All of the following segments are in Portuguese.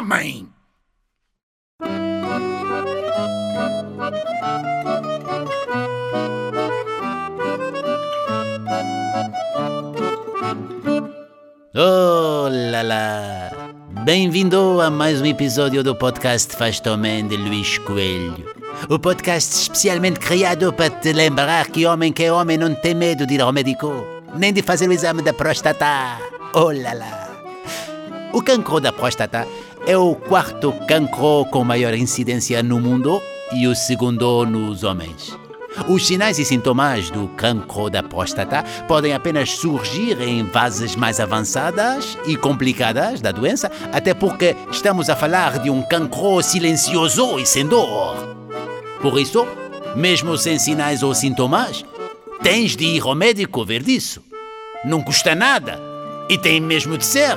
homem! Oh lá lá! Bem-vindo a mais um episódio do podcast Faz Homem de Luís Coelho. O podcast especialmente criado para te lembrar que homem que é homem não tem medo de ir ao médico, nem de fazer o exame da próstata. Oh lá lá! O cancro da próstata é o quarto cancro com maior incidência no mundo e o segundo nos homens. Os sinais e sintomas do cancro da próstata podem apenas surgir em fases mais avançadas e complicadas da doença, até porque estamos a falar de um cancro silencioso e sem dor. Por isso, mesmo sem sinais ou sintomas, tens de ir ao médico ver disso. Não custa nada e tem mesmo de ser.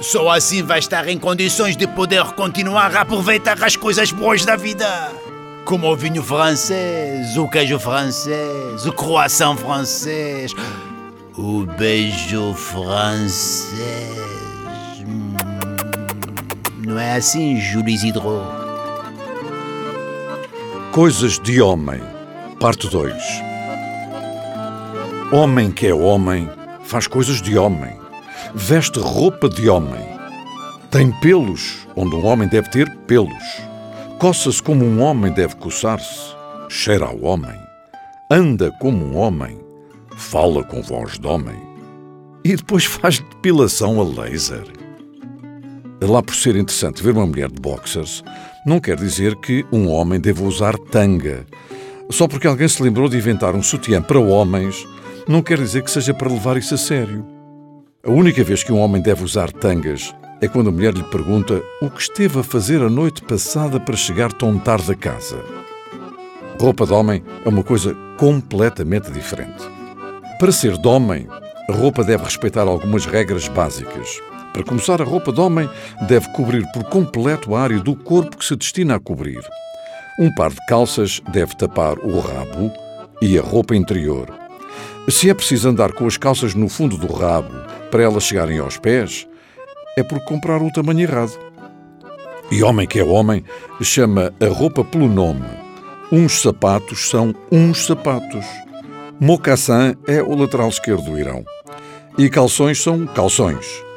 Só assim vai estar em condições de poder continuar a aproveitar as coisas boas da vida como o vinho francês, o queijo francês, o croissant francês, o beijo francês. Hum, não é assim, Júlio Isidro? Coisas de Homem, parte 2 Homem que é homem faz coisas de homem, veste roupa de homem, tem pelos onde um homem deve ter pelos Coça-se como um homem deve coçar-se, cheira ao homem, anda como um homem, fala com voz de homem e depois faz depilação a laser. Lá por ser interessante ver uma mulher de boxers, não quer dizer que um homem deva usar tanga. Só porque alguém se lembrou de inventar um sutiã para homens, não quer dizer que seja para levar isso a sério. A única vez que um homem deve usar tangas é quando a mulher lhe pergunta o que esteve a fazer a noite passada para chegar tão tarde a casa. Roupa de homem é uma coisa completamente diferente. Para ser de homem, a roupa deve respeitar algumas regras básicas. Para começar, a roupa de homem deve cobrir por completo a área do corpo que se destina a cobrir. Um par de calças deve tapar o rabo e a roupa interior. Se é preciso andar com as calças no fundo do rabo para elas chegarem aos pés, é por comprar o tamanho errado. E homem que é homem chama a roupa pelo nome. Uns sapatos são uns sapatos. Mocassin é o lateral esquerdo do Irão. E calções são calções.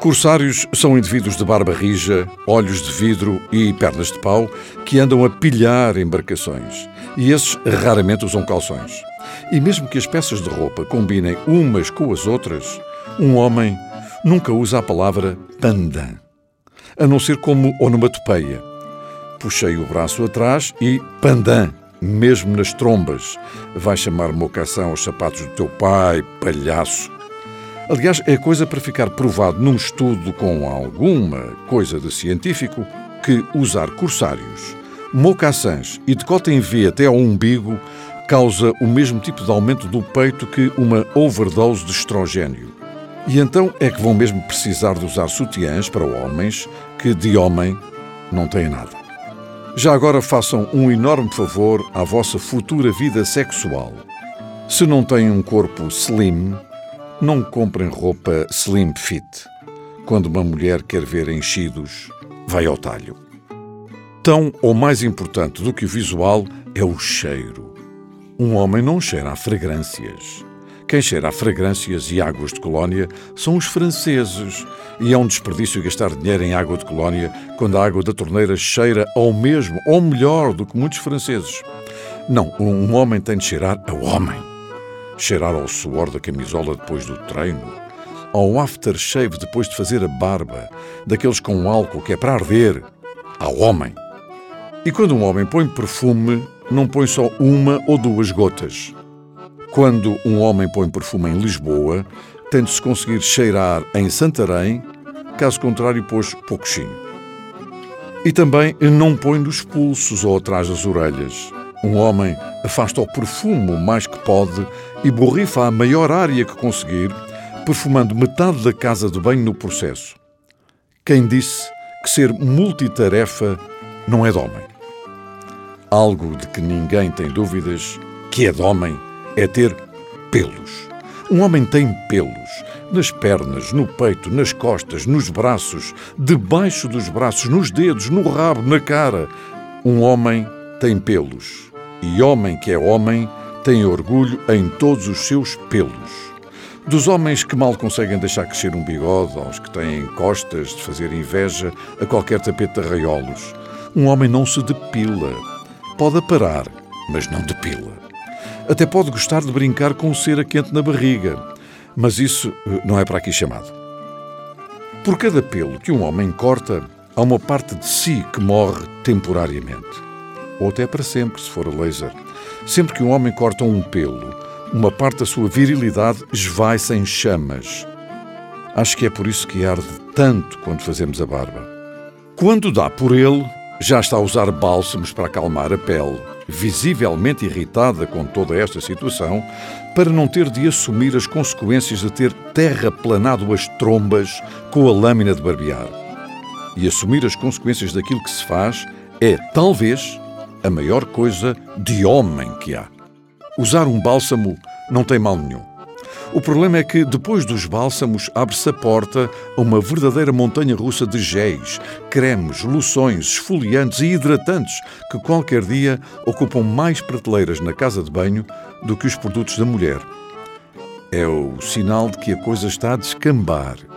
Corsários são indivíduos de barba rija, olhos de vidro e pernas de pau que andam a pilhar embarcações. E esses raramente usam calções. E mesmo que as peças de roupa combinem umas com as outras, um homem nunca usa a palavra pandan, a não ser como onomatopeia. Puxei o braço atrás e pandan, mesmo nas trombas. Vai chamar mocação aos sapatos do teu pai, palhaço. Aliás, é coisa para ficar provado num estudo com alguma coisa de científico que usar corsários, mocaçãs e decote em V até ao umbigo causa o mesmo tipo de aumento do peito que uma overdose de estrogênio. E então é que vão mesmo precisar de usar sutiãs para homens que de homem não têm nada. Já agora façam um enorme favor à vossa futura vida sexual. Se não têm um corpo slim, não comprem roupa slim fit. Quando uma mulher quer ver enchidos, vai ao talho. Tão ou mais importante do que o visual é o cheiro. Um homem não cheira a fragrâncias. Quem cheira a fragrâncias e águas de colónia são os franceses, e é um desperdício gastar dinheiro em água de colónia quando a água da torneira cheira ao mesmo ou melhor do que muitos franceses. Não, um homem tem de cheirar a homem. Cheirar ao suor da camisola depois do treino, ao aftershave depois de fazer a barba, daqueles com álcool que é para arder, ao homem. E quando um homem põe perfume, não põe só uma ou duas gotas. Quando um homem põe perfume em Lisboa, tem de se conseguir cheirar em Santarém, caso contrário, pôs pouquinho. E também não põe nos pulsos ou atrás das orelhas. Um homem afasta o perfume o mais que pode e borrifa a maior área que conseguir, perfumando metade da casa de banho no processo. Quem disse que ser multitarefa não é de homem? Algo de que ninguém tem dúvidas que é de homem é ter pelos. Um homem tem pelos, nas pernas, no peito, nas costas, nos braços, debaixo dos braços, nos dedos, no rabo, na cara. Um homem tem pelos. E homem que é homem tem orgulho em todos os seus pelos. Dos homens que mal conseguem deixar crescer um bigode, aos que têm costas de fazer inveja a qualquer tapete de arraiolos. Um homem não se depila. Pode parar, mas não depila. Até pode gostar de brincar com cera quente na barriga, mas isso eh, não é para aqui chamado. Por cada pelo que um homem corta, há uma parte de si que morre temporariamente. Ou até para sempre, se for a laser. Sempre que um homem corta um pelo, uma parte da sua virilidade esvai-se em chamas. Acho que é por isso que arde tanto quando fazemos a barba. Quando dá por ele, já está a usar bálsamos para acalmar a pele, visivelmente irritada com toda esta situação, para não ter de assumir as consequências de ter terraplanado as trombas com a lâmina de barbear. E assumir as consequências daquilo que se faz é, talvez, a maior coisa de homem que há. Usar um bálsamo não tem mal nenhum. O problema é que, depois dos bálsamos, abre-se a porta a uma verdadeira montanha russa de géis, cremes, loções, esfoliantes e hidratantes que qualquer dia ocupam mais prateleiras na casa de banho do que os produtos da mulher. É o sinal de que a coisa está a descambar.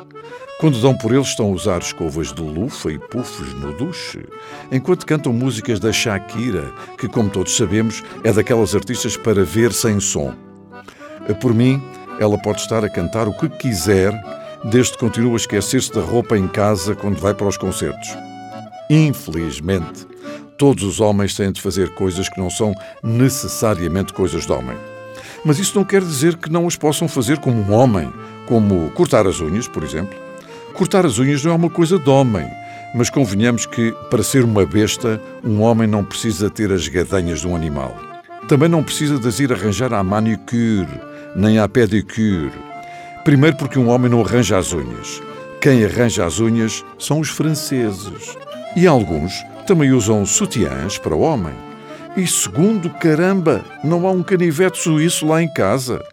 Quando dão por eles, estão a usar escovas de lufa e puffs no duche, enquanto cantam músicas da Shakira, que, como todos sabemos, é daquelas artistas para ver sem som. Por mim, ela pode estar a cantar o que quiser, desde que continue a esquecer-se da roupa em casa quando vai para os concertos. Infelizmente, todos os homens têm de fazer coisas que não são necessariamente coisas de homem. Mas isso não quer dizer que não as possam fazer como um homem, como cortar as unhas, por exemplo. Cortar as unhas não é uma coisa de homem, mas convenhamos que, para ser uma besta, um homem não precisa ter as gadanhas de um animal. Também não precisa de ir arranjar à manicure, nem à pedicure. Primeiro porque um homem não arranja as unhas. Quem arranja as unhas são os franceses. E alguns também usam sutiãs para o homem. E segundo, caramba, não há um canivete suíço lá em casa.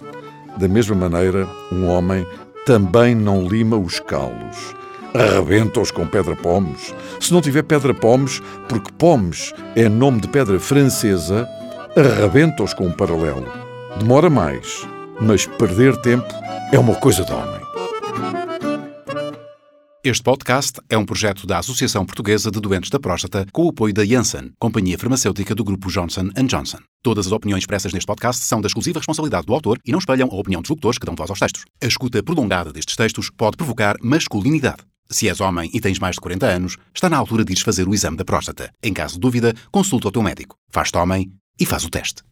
Da mesma maneira, um homem também não lima os calos. Arrebenta-os com pedra-pomes. Se não tiver pedra-pomes, porque pomes é nome de pedra francesa, arrebenta-os com um paralelo. Demora mais, mas perder tempo é uma coisa de homem. Este podcast é um projeto da Associação Portuguesa de Doentes da Próstata com o apoio da Janssen, companhia farmacêutica do grupo Johnson Johnson. Todas as opiniões expressas neste podcast são da exclusiva responsabilidade do autor e não espelham a opinião dos locutores que dão voz aos textos. A escuta prolongada destes textos pode provocar masculinidade. Se és homem e tens mais de 40 anos, está na altura de ires fazer o exame da próstata. Em caso de dúvida, consulta o teu médico. Faz-te homem e faz o teste.